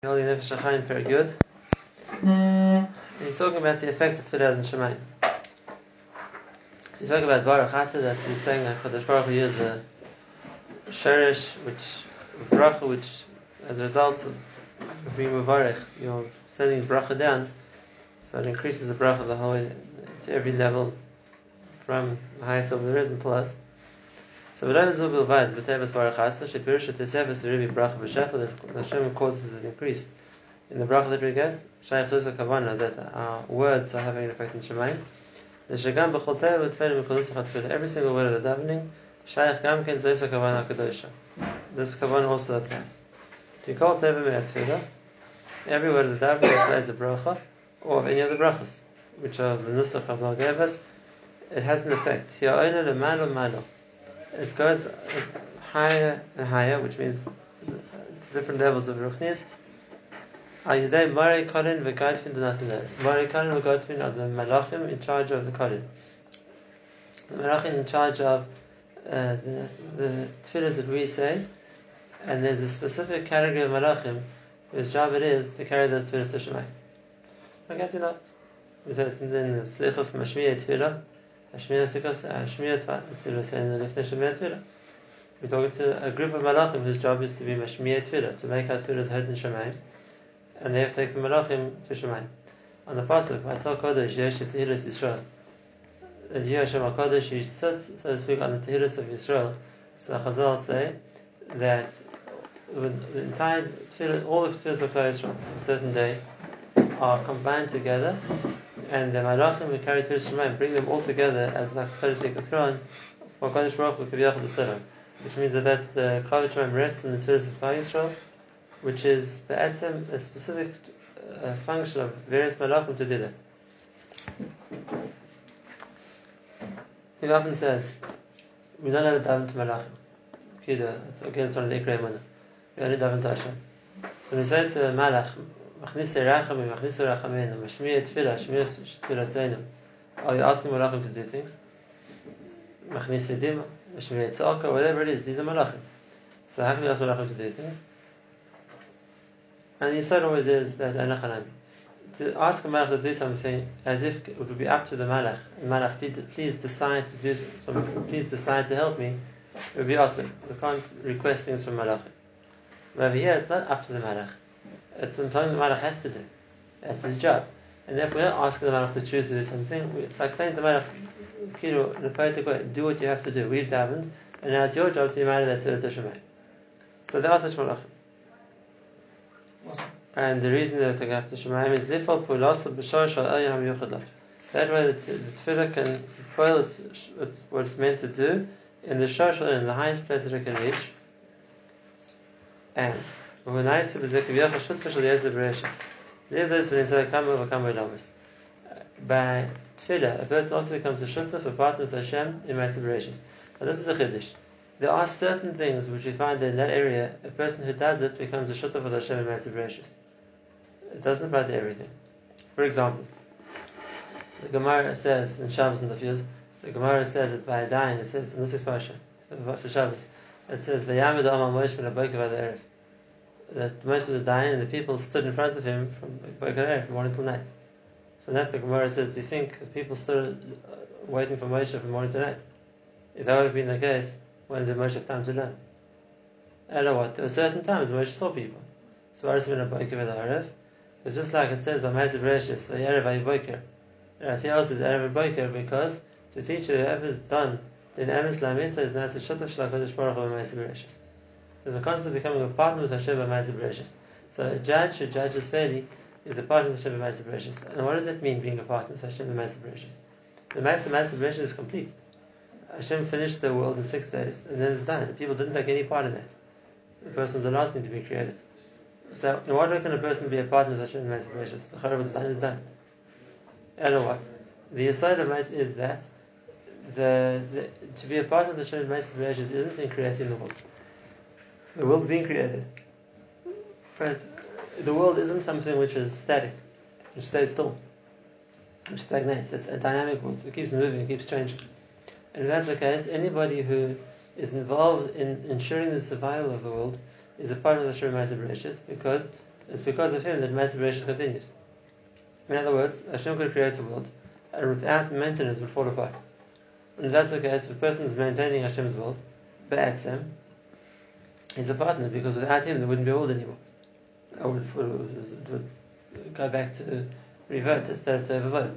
And he's talking about the effect of Tfilah and Shemayim. So he's talking about Baruch Atah, that he's saying that Kadosh Baruch Hu is the Sheresh, which, Bracha, which, as a result of being Mavarech, you're sending Bracha down, so it increases the Bracha the whole way, to every level, from the highest level there is until us. So v'lo zu bilvad b'teves barachatza shepirush teseves v'ribi bracha b'shefel that Hashem causes an increase in the bracha that we get. Shaykh says a kavana that our words are having an effect in Shemayim. The shagam b'chol tev v'tfel v'kodus v'chatfil. Every single word of the davening. Shaykh gam ken zayis a kavana kadosha. This kavana also applies. To call tev me'atfila. Every word of the davening applies a bracha or of any of the brachas, which are the nusach Chazal gave us. It has an effect. Hi'oina l'malo malo it goes higher and higher, which means to different levels of ruchnis. Ayudei Mari Kolin v'Gadfin Donatile. Mari Kolin v'Gadfin are the malachim in charge of the Kolin. The malachim in charge of uh, the, the that we say, and there's a specific category of malachim whose job it is to carry those tefillahs to Shemai. I guess you know. We say it's in the Slichos Mashmiya Tefillah, Tefillah, saying the Lifnei Shemiyah Tefillah. We're talking to a group of malachim whose job is to be Mashmiyah Tefillah, to make our tefillahs heard in Shemayim, and they have taken malachim to Shemayim. On the pasuk, Vatal Kodesh Yesh Tehillas Yisrael, that Hashem HaKodesh, you sit, so to speak, on the Tehillas of Yisrael. So Chazal say that the entire all the tefillahs of Klal Yisrael, on a certain day, are combined together, and the Malachim will carry Tefillah Shemayim, bring them all together as like so to speak a throne for Kodesh Baruch which means that that's the Kodesh Shemayim rests in the Tefillah of Yisrael, which is the Etzem, a specific uh, function of various Malachim to do that. He often says, we don't have to daven to Malachim. Kida, it's against one of the Mana. We only daven to Hashem. So we say to Malach, Machnis Rachamim, Machnis Rachameinu, Mashmir Tfilah, Shmir Tfilaseinu. Are you asking Malachim to do things? Machnis Dima, Mashmir Tzaka, whatever it is, these are Malachim. So how can we ask Malachim to do things? And the aside always is that Anachanami. To ask a Malach to do something as if it would be up to the Malach, Malach, please, decide to do something, please decide to help me, it would be awesome. We can't request things from Malachim. But over here, it's not up to the Malach. It's something the Malach has to do. That's his job. And therefore, we're not asking the Malach to choose to do something. It's like saying to the Malach, Kiro, in a poetic way, do what you have to do. We've davened, and now it's your job to marry that to the Shemay. So there are such Malachim. And the reason that to Shemayim is Lifal Pulasav B'Shor Shal El Yam Yuchad That way, the, tefillah can foil its, its, what it's meant to do in the Shor in the highest place that it can reach. And by tefillah, a person also becomes a shutza for partner with Hashem in Ma'aseh Bereshis. Now this is a chiddush. There are certain things which we find in that area, a person who does it becomes a shutza for Hashem in Ma'aseh Bereshis. It doesn't apply to everything. For example, the Gemara says in Shabbos in the field, the Gemara says that by dying, it says in this is for Shabbos, it says, "Vayamid Amal Moshe min Aboikav Erev." That Moshe was dying and the people stood in front of him from from morning till night. So that the Gemara says, do you think the people stood uh, waiting for Moshe from morning till night? If that would have been the case, when did Moshe have time to learn? Know what, there were certain times Moshe saw people. So Aris bin Aboiker Arif. It's just like it says by Ma'aseh Bereshis, the Erev Ayiboiker. And he also says Erev Ayiboiker because to teach you whoever is done in Emes Lamita is not a Shatav Shalach Baruch Hu Ma'aseh Bereshis. There's a concept of becoming a partner with Hashem by Ma'aseh Bereshis. So a judge who judges fairly is a partner with Hashem by Ma'aseh Bereshis. And what does that mean, being a partner with Hashem by Ma'aseh Bereshis? The Ma'aseh Ma'aseh Bereshis is complete. Hashem finished the world in six days, and then it's done. People didn't take any part in that. The person was the last thing to be created. So, in what way can a person be a partner with Hashem by Ma'aseh Bereshis? The Charav is done is done. And what? The aside of Ma'aseh is that the, the, to be a partner with Hashem by Ma'aseh Bereshis isn't in creating the world. The world's being created. But the world isn't something which is static, which stays still, which stagnates. It's a dynamic world. It keeps moving, it keeps changing. And if that's the case, anybody who is involved in ensuring the survival of the world is a part of the Shemai Bereshis because it's because of him that Master Bereshit continues. In other words, Hashem could create a world, and without maintenance would fall apart. And if that's the case, if a person is maintaining Hashem's world, Ba'atzem, he's a partner, because without him there wouldn't be a world anymore. It would, would go back to revert instead of to overvote.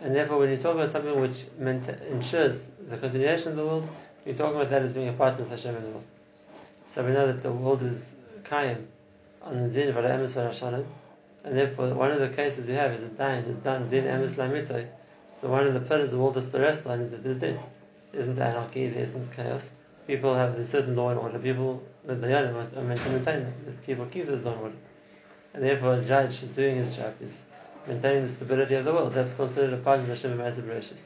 And therefore, when you talk about something which ensures the continuation of the world, you're talking about that as being a partner with Hashem in the world. So we know that the world is Kaim on the din of Al Shalom, and therefore one of the cases we have is a din is done din Emes Lamitoy. So one of the pillars of all to rest on is that there's din. There isn't anarchy, there isn't chaos. People have a certain law and order. People, the Yadim are meant to maintain that. People keep this law and order. And therefore a judge is doing his job, is maintaining the stability of the world. That's considered a part of the Shem Bereshis.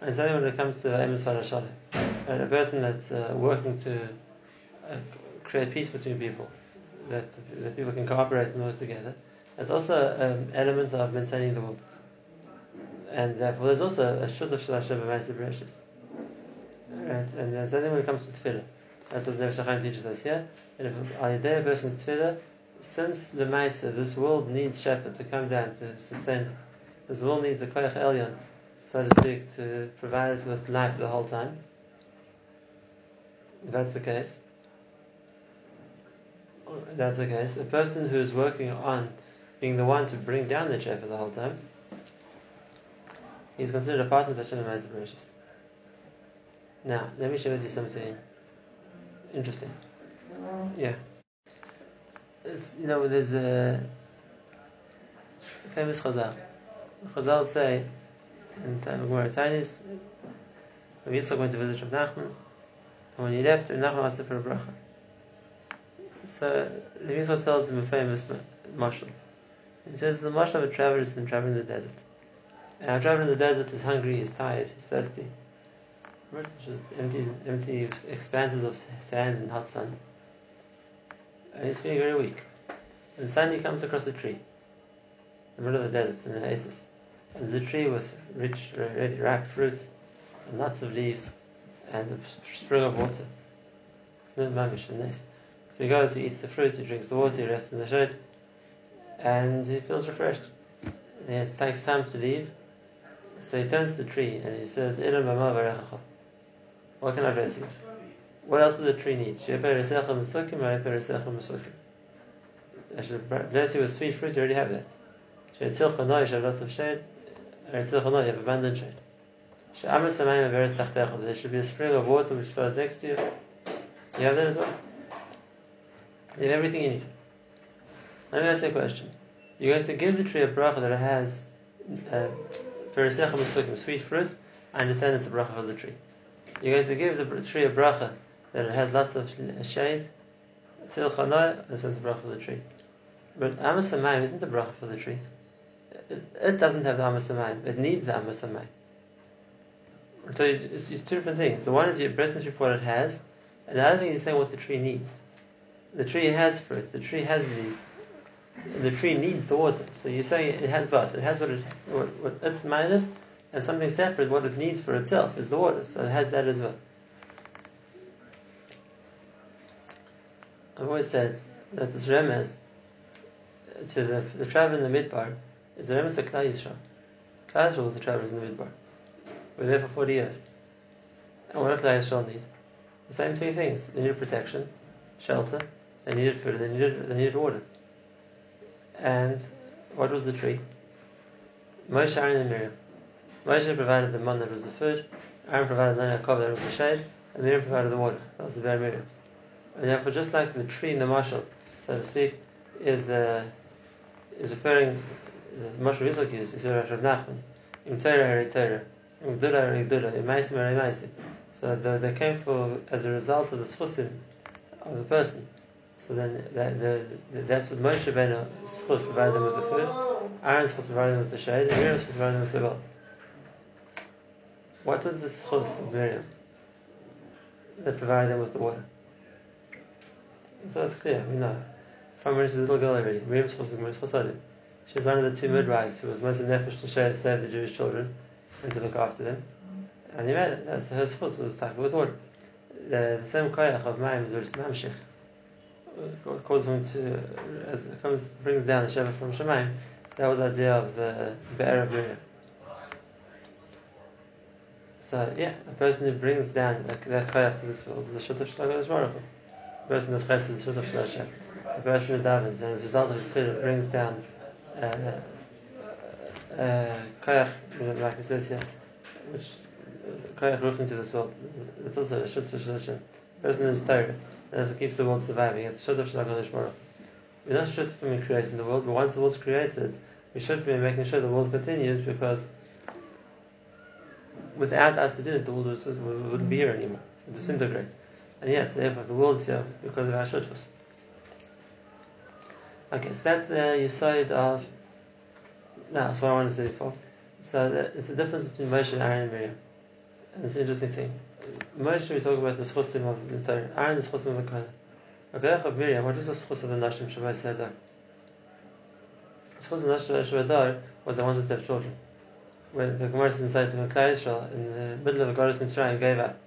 And same when it comes to Shalom. And a person that's uh, working to uh, create peace between people, that, that people can cooperate and work together. that's also um, elements of maintaining the world. And therefore, there's also a shut of Shalashim Bereshis. Right? And then something when it comes to tefillah. That's what the Shachayim teaches us here. And if a day a person's tefillah, since the Maisa, this world needs shepherd to come down to sustain it. This world needs a Koyach Elyon, so to speak, to provide it with life the whole time. If that's the case, that's the case. A person who is working on being the one to bring down the chair for the whole time, he's considered a partner of Hashem and Ma'aseh Now, let me share with you something interesting. Yeah. It's, you know, there's a famous Chazal. Chazal say, in time of Gemara Tainis, Rabbi Yitzchak went to visit Rav Nachman, and when he left, Rav Nachman asked him for a bracha. So the Yisrael tells him a famous marshal. He says the marshal of a traveler is in traveling in the desert. And a traveler in the desert is hungry, he's tired, he's thirsty. Just empty, empty expanses of sand and hot sun. And he's feeling very weak. And suddenly he comes across a tree in the middle of the desert in an oasis. And there's a tree with rich, ready, ripe fruits and lots of leaves and a spring of water. No mamish, nice. So he goes, he eats the fruit, he drinks the water, he rests in the shade, and he feels refreshed. And it takes time to leave, so he turns to the tree and he says, What can I bless you? What else does the tree need? I should bless you with sweet fruit, you already have that. You have lots of shade, you have abundant shade. There should be a spring of water which flows next to you. You have that as well. You have everything you need. Let me ask you a question. You're going to give the tree a bracha that has uh, sweet fruit. I understand it's a bracha for the tree. You're going to give the tree a bracha that it has lots of shade. Tzil chanoi, this is a bracha for the tree. But Amos amas isn't the bracha for the tree. It, doesn't have the Amos amas It needs the Amos amas So it's, it's, two different things. The one is you're blessing the tree for what it has, and the other thing is saying what the tree needs the tree has fruit, the tree has leaves, the tree needs the water. So you're saying it has both. It has what, it, what, what its minus, and something separate, what it needs for itself is the water. So it has that as well. I've always said that this remes to the, the traveler in the midbar is the remes to Klal Yisrael. Klal Yisrael was the travelers in the midbar. We were there for 40 years. And what do Klal Yisrael need? The same two things. They needed protection, shelter, they needed food. They needed they needed water. And what was the tree? Moshe, Aaron, and Miriam. Moshe provided the man that was the food. Aaron provided the cover that was the shade, and Miriam provided the water. That was the Be'er Miriam. And therefore, just like the tree in the marshal, so to speak, is uh, is referring, the marshal Yitzchak used, is Rav Nachman, Im Torah Heri Torah, Im Gdula Heri Gdula, Im Maisim Heri Maisim. So the, they came for as a result of the schusim of the person. So then that, the, the, that's what Moshe Rabbeinu schus provided them with the food, Aaron's schus provided them with the shade, and Miriam's schus provided them with the well. What does this schus of Miriam that provided them with the water? So it's clear, we know. From when she's a little girl already, Miriam's schus is Miriam's schus She was one of the two mm-hmm. midwives who was most nefesh to share save the Jewish children and to look after them. Mm-hmm. And he made it. That's her schus was type with water. The, the same koyach of Mayim is mamshich causes him to, as it comes, brings down the Sheva from Shemaim. So that was the idea of the Be'er of Miriam. So yeah, a person who brings down that koyach to this world is a shutaf shlag Baruch A person does chesed is shutaf shlag Hashem. A person who davens and as a result of his tefillah brings down uh, uh, koyach, like it says here, which uh, koyach ruch into this world. It's also a shutaf of Hashem. A person who is Torah and it keeps the world surviving. It's shutaf shlag Baruch A. We're not shutfim in creating the world, but once the world's created, we should be making sure the world continues because without us to do it, the world wouldn't be here anymore. It would disintegrate. And yes, therefore, the world is here because of our shutfus. Okay, so that's the side of. Now, that's what I want to say before. So the, it's the difference between Moshe and Aaron and Miriam. And it's an interesting thing. Moshe, we talk about the schusim of the Torah. Aaron, the schusim of the Kohen. Okay, of Miriam, what is the schus of the Nashim Shabbat Sedar? The schus of the Nashim Shabbat was they wanted to have children when the Gemara says inside to Klal Israel in the middle of a goddess Mitzrayim gave up.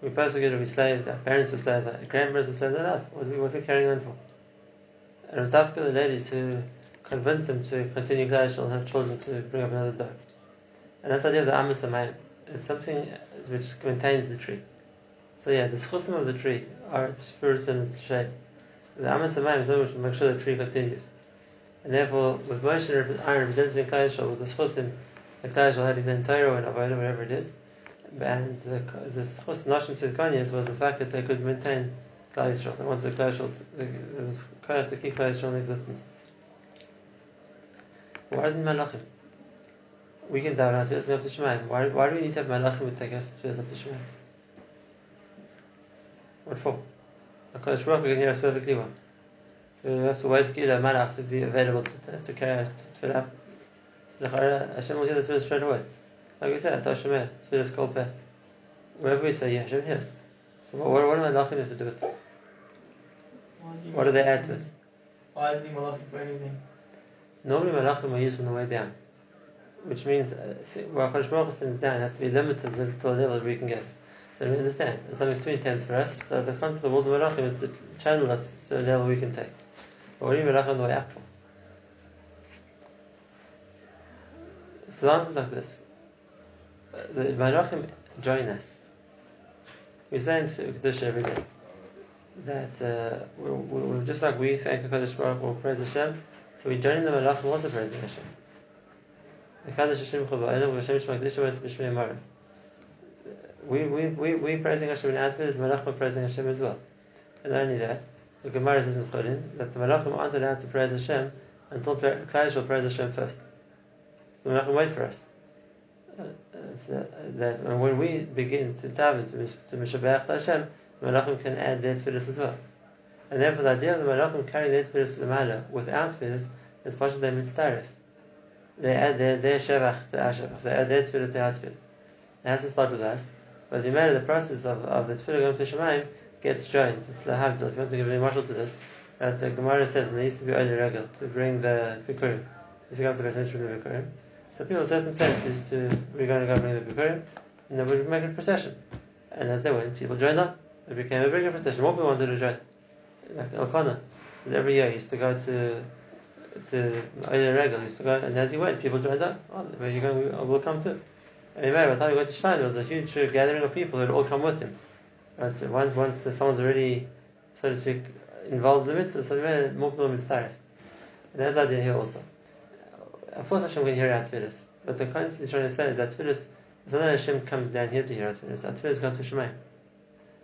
We persecuted, we slaves, our parents were slaves, our grandparents were slaves enough. What are we, carrying on for? And it was Dafka the ladies who convinced them to continue Klal Israel and have children to bring up another dog. And that's the idea of the Amos It's something which maintains the tree. So yeah, the schusim of the tree are its fruits and its shade. The Amos Amayim is something which will make sure the tree continues. And therefore, with Moshe Aaron representing Klal Israel was the schusim the Klal had the entire Avodah, whatever it is. And the the schus nashim to the Kanyas was the fact that they could maintain Klal Yisrael. They wanted the Klal Yisrael to, to keep Klal Yisrael in existence. Why isn't Malachim? We can down our tefillas up to Shemaim. Why, why do we need to have Malachim to take us tefillas up to What for? Because Baruch can hear us perfectly well. So we have to wait for the Malach to be available to, to, to carry us to fill up. Hashem will hear the tefillah straight away. Like we said, Tashemeh, tefillah kol peh. Wherever we say, yeah, Hashem hears. So what, what, what am I looking to do with it? What do they add to it? Why do you need malachim for anything? Normally malachim are used on the way down. Which means, uh, where HaKadosh Baruch sends down has to be limited to the level we can get it. So we understand. And something's too intense for us, so the concept of all the malachim is to channel it to a level we can take. But what do you mean malachim on the way up for? So the answer is like this. The Malachim join us. We say into Kedusha every day that uh, we're, we're, just like we thank HaKadosh Baruch Hu, praise Hashem, so we join the Malachim also praising Hashem. We, we, we, we praising Hashem in Advent is Malachim praising Hashem as well. And not only that, the Gemara says in Chulin that the Malachim aren't allowed to praise Hashem until Klal Yisrael praise Hashem first. Going to wait for us. Uh, so that when we begin to daven to, to Mishabach Hashem, the Malachim can add their tefillahs as well. And therefore the idea of the Malachim carrying their tefillahs to the Mala without tefillahs is part of their mitzdarif. They add their, their shevach to our shevach. They add their tefillah to our tefillah. It has to start with us. But the matter, the process of, of the tefillah going to Shemaim gets joined. It's lahavdil. If you want to give a marshal to this, that the Gemara says, and there used to be early regal to bring the bikurim. Used to go to the from the bikurim. So people in certain places going to go bring the Bikurim, and then we make a procession. And as they went, people joined up. It became a bigger procession. More people wanted to join. Like Elkanah. Every year he used to go to to Eile Regal, he used to go, and as he went, people joined up. Oh, where you going? We, will come too. And by the time we got to Shrine, there was a huge gathering of people who had all come with him. But once once someone's already, so to speak, involved in the mitzvah, so more people mitzvah. And that's the idea here also of course Hashem can hear our tefillas, but the concept he's trying to say is that tefillas, it's not that Hashem comes down here to hear our tefillas, our tefillas come to Shemayim.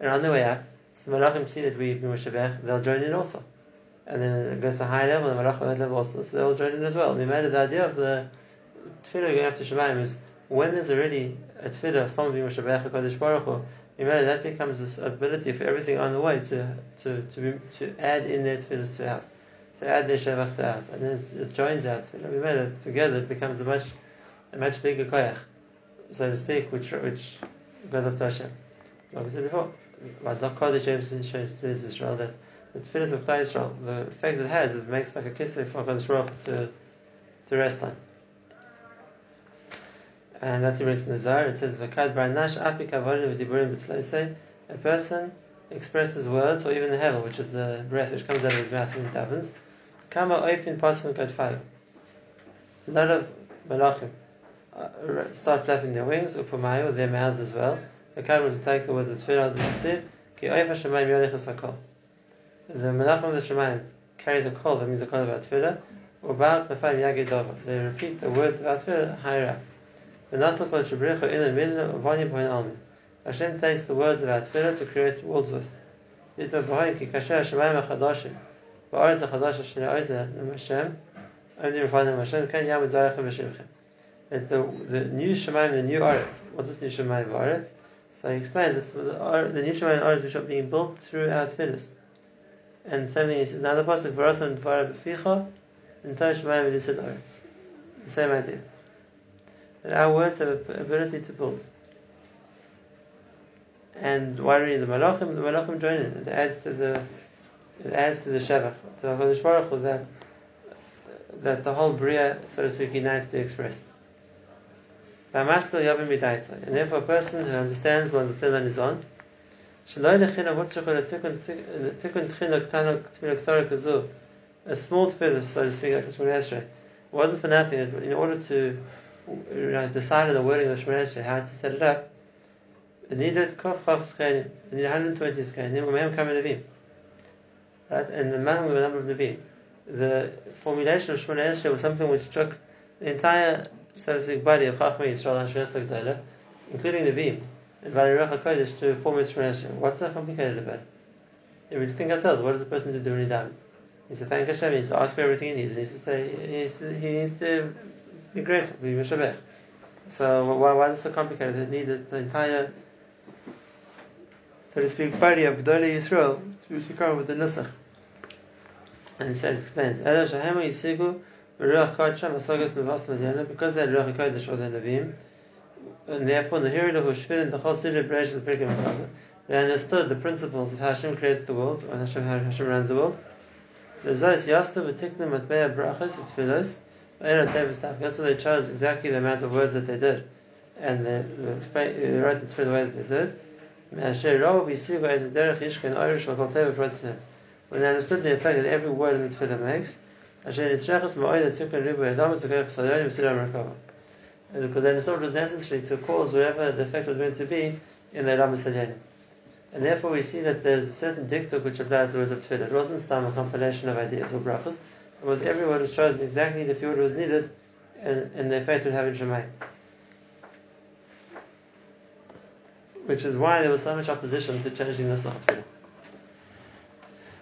And on the way up, so the Malachim see that we bring Shabbat, they'll join in also. And then it goes to a high level, and the Malachim at that level also, so they'll join in as well. The matter, the idea of the tefillah going up to is when there's already a tefillah of someone being Shabbat HaKadosh Baruch Hu, Imagine that becomes this ability for everything on the way to to to, be, to add in their tefillahs to ours to add their shevach to ours, and then it joins out. We made it together. It becomes a much a much bigger koyach, so to speak, which which goes up to Hashem. Like we said before, Kodesh says Israel that the tefillahs of Klal Israel, the effect it has, it makes like a kisser for Kodesh Baruch to to rest on. And that's the reason the Zohar. It says, "V'kad barnash api kavarim v'diburim b'tzleisei." A person expresses words, or even the hevel, which is the breath which comes out of his mouth when he davens. Kama oifin pasuk gadfayu. A lot of malachim uh, start flapping their wings, upumayu, their mouths as well. The Karim will take the words of Tefillah, the Ksiv, ki oifa shemayim yolechas hakol. The malachim of the shemayim carry the call, that means the call about Tefillah, ubal knafayim yagid dova. They repeat the words about Tefillah higher up. V'natal kol shebricha ilan midna uvonim poin almin. Hashem takes the words about Tefillah to create worlds with. Yitma b'hoin ki kasher shemayim achadashim. Achadash asher oizeh Hashem. Only. Kan yam. That the, the new Shemaim, the new Aretz. What's this new Shemaim Aretz? So he explains that the, the new Shemaim Aretz which are being built throughout Tefillahs. And same thing he says, now the pasuk V'rasan Dvara B'ficha and Tosh Shemaim V'lisid Aretz. The same idea. That our words have a ability to build. And why do we need the Malachim? The Malachim join in. It adds to the it adds to the Shevach, to the Chodesh Baruch Hu, that that the whole Bria, so to speak, unites to express. And therefore, a person who understands will understand on his own. A small tefillah, so to speak, like the Esrei, wasn't for nothing. In order to you know, decide on the wording of Shemon Esrei, how to set it up, it needed kof chaf skainim. It needed 120 skainim. Umehem kam nevim. Right, and the man with a number of nevim. The formulation of Shemon Esrei was something which took the entire, so to speak, body of Chachmei Yisrael and Shemon Esrei including the Vim, and Vali Ruach HaKodesh to form a Shemon Esrei. What's so complicated about it? If we think ourselves, what does a person do when he davens? He to thank Hashem, he needs to ask for everything he needs, he needs to say, he needs to, he needs to be grateful, be Meshabech. So why, why is it so complicated? It needed the entire, so to speak, body of Gdolei Yisrael come with the Nusach. And he says, explains, Ela Shahema Yisigu Ruach Kodesh Asagas Levas Mediana, because they had Ruach HaKodesh or the Nevi'im, and therefore the Hiridah who Shvin and the whole Beresh of the they understood the principles of Hashem creates the world, or Hashem, Hashem runs the world. The Zos Yasta V'tiknim Matbeya Brachas V'tfilos That's why they chose exactly the amount of words that they did. And they, they wrote the tefillah the way that they did. When they understood the effect that every word in the tefillah makes, because they understood it was necessary to cause whatever the effect was going to be in the Ram And therefore we see that there's a certain diktuk which applies to the words of tefillah. It wasn't a compilation of ideas or brachas. It was every word was chosen exactly the field was needed and, and the effect would have in Shemayim. Which is why there was so much opposition to changing the Sach Tefillah.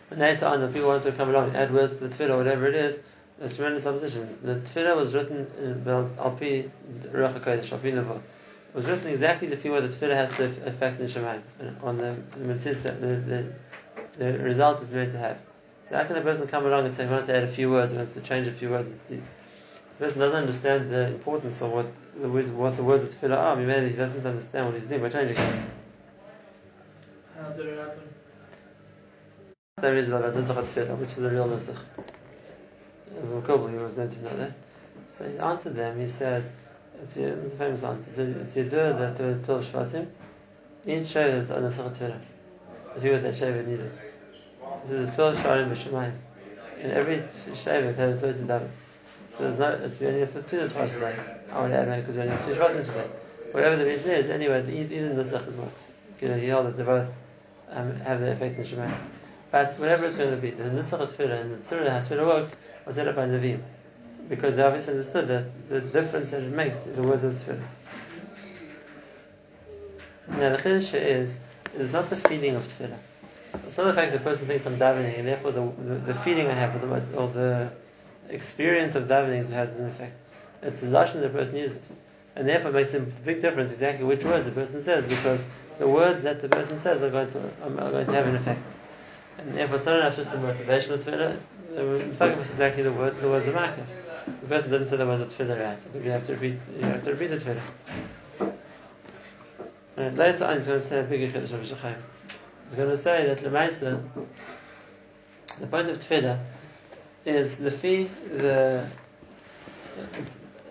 When later on the people wanted to come along and add words to the tefillah, whatever it is, there's tremendous opposition. The tefillah was written uh, in Alpi Ruach HaKodesh, Alpi Nevo. It was written exactly the few words the tefillah has to affect in Shemayim, uh, on the the, the, the result it's meant to have. So how can a person come along and say he wants to add a few words, he wants to change a few words? The person doesn't understand the importance of what the, what the words of tefillah are. Maybe he doesn't understand what he's doing by changing it. How did it happen? There is about Nusach Tefillah, which is the real Nusach. As Makobel, he was known to know that. So he answered them, he said, it's, a, it's a famous answer, he said, it's Yedur that there were 12 Shvatim, each Shevet is a Nusach Tefillah. The people that Shevet needed. This is the 12 Sharim B'Shemayim. And every Shevet had a Torah to daven. So there's no, it's, only have two Nusachas today. I want to add because we only have two Shvatim today. Whatever the reason is, anyway, even the Nusach works. You know, he held that they both um, have the effect in Shemayim. But whatever it's going to be, the Nusach Tefillah and the Surah how Tefillah works was set up by Nevi'im. Because they obviously understood that the difference that it makes in the words of Tefillah. Now the Chiddush is, it's not the feeling of Tefillah. It's not the fact that the person thinks I'm davening and therefore the, the, the feeling I have or the, or the experience of davening has an effect. It's the lashon the person uses. And therefore it makes a big difference exactly which words the person says because the words that the person says are going to, are going to have an effect. And therefore, it's not enough just the motivational tefillah. The focus is exactly the words, the words of Makkah. The person doesn't say the words of tefillah right. So you have to repeat, you have to repeat the tefillah. And later on, he's going to say a bigger chiddush of. He's going to say that lemaisa, the point of tefillah is the fee, the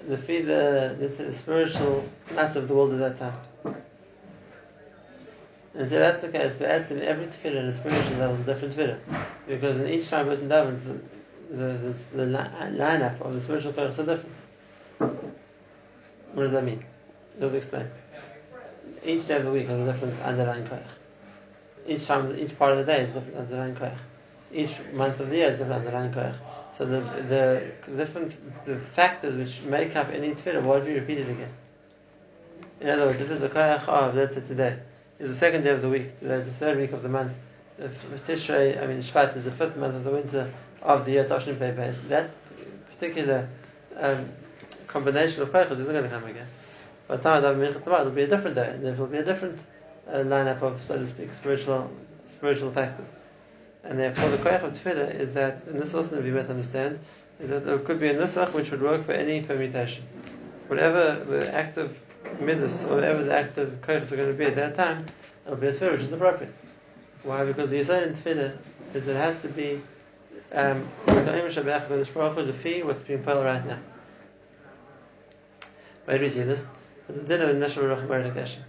the fee, the, the, the spiritual matter of the world at that time. And so that's the case, but in every tefillah a spiritual level is a different tefillah. Because in each time person davens, the, the, the, the lineup of the spiritual koyach is different. What does that mean? Let's explain. Each day of the week has a different underlying koyach. Each time, each part of the day is different underlying koyach. Each month of the year is different underlying koyach. So the, the different the factors which make up any tefillah why do we repeat it again. In other words, this is a koyach of, let's say today, is the second day of the week, today is the third week of the month. Tishrei, I mean Shvat is the fifth month of the winter of the year Tashnim Pei base. That particular um, combination of koyachos isn't going to come again. By the time I have it'll be a different day, and there will be a different uh, lineup of, so to speak, spiritual spiritual factors. And therefore, the koyach of tefillah is that, and this also we might understand, is that there could be a nusach which would work for any permutation. Whatever the active midas or whatever the active koyachs are going to be at that time, it'll be a tefillah which is appropriate. Why? Because the yisod in tefillah is that it has to be um, what's being put right now. Where do we see this? It's the dinner in Meshach Baruch Mered Geshem.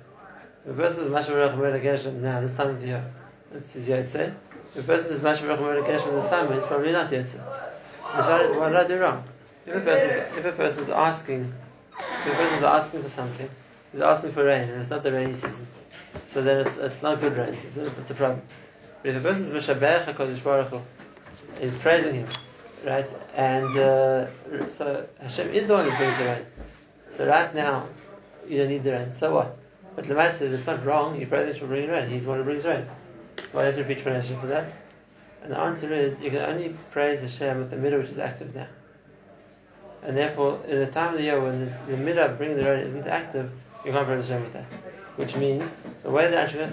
A person is Meshach Baruch Mered Geshem now, this time of the year, it's his. If a person is Meshach Baruch Mered Geshem the summer, it's probably not Yotze. The is, what did I do wrong? If a person is, if a is asking, if a person is asking for something, he's asking for rain, and it's not the rainy season, so then it's, it's not good rain, it's, it's a problem. But if a person is Meshabech HaKadosh Baruch Hu, he's praising him, right? And uh, so Hashem is the one who brings the rain. So right now, you don't need the rain. So what? But Lamai says it's not wrong. You Hashem for bringing rain. He's the one who brings rain. Why have to repeat Hashem for that? And the answer is you can only praise Hashem with the middle which is active now. And therefore, in the time of the year when the middle of bringing the rain isn't active, you can't praise Hashem with that. Which means the way that Hashem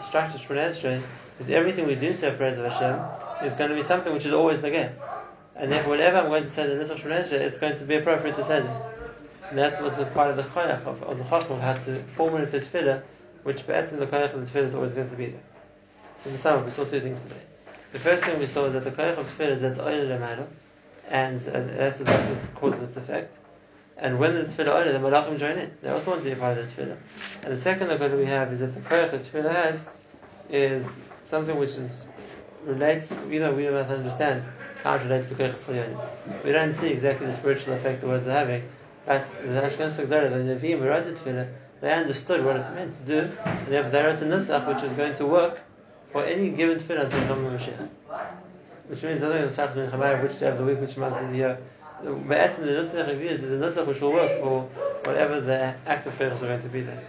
structures Shemona is everything we do say praise of Hashem is going to be something which is always again. And therefore, whatever I'm going to say in the Nusach Shemona it's going to be appropriate to say that. And that was a part of the koyach of, of the chacham how to formulate the tefillah, which in the koyach of the tefillah is always going to be there. In the summer, we saw two things today. The first thing we saw is that the koyach of tefillah is that's oil lemano, and that's what, that's what causes its effect. And when the tefillah oil, the malachim join in. They also want to be part of the tefillah. And the second that we have is that the koyach of tefillah has is something which is relates, we don't, we don't understand how it relates to koyach We don't see exactly the spiritual effect the words are having, but the Ashkenaz Gedara, the Nevi'im who wrote the Tefillah, they understood what it's meant to do, and they wrote a Nusach which is going to work for any given Tefillah until Yom Mashiach. Which means, I think the Shachas Chamayim, which day of the week, which month of the year, but the Nusach reviews is a Nusach which will work for whatever the active Tefillah are going to be there.